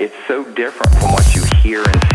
it's so different from what you hear and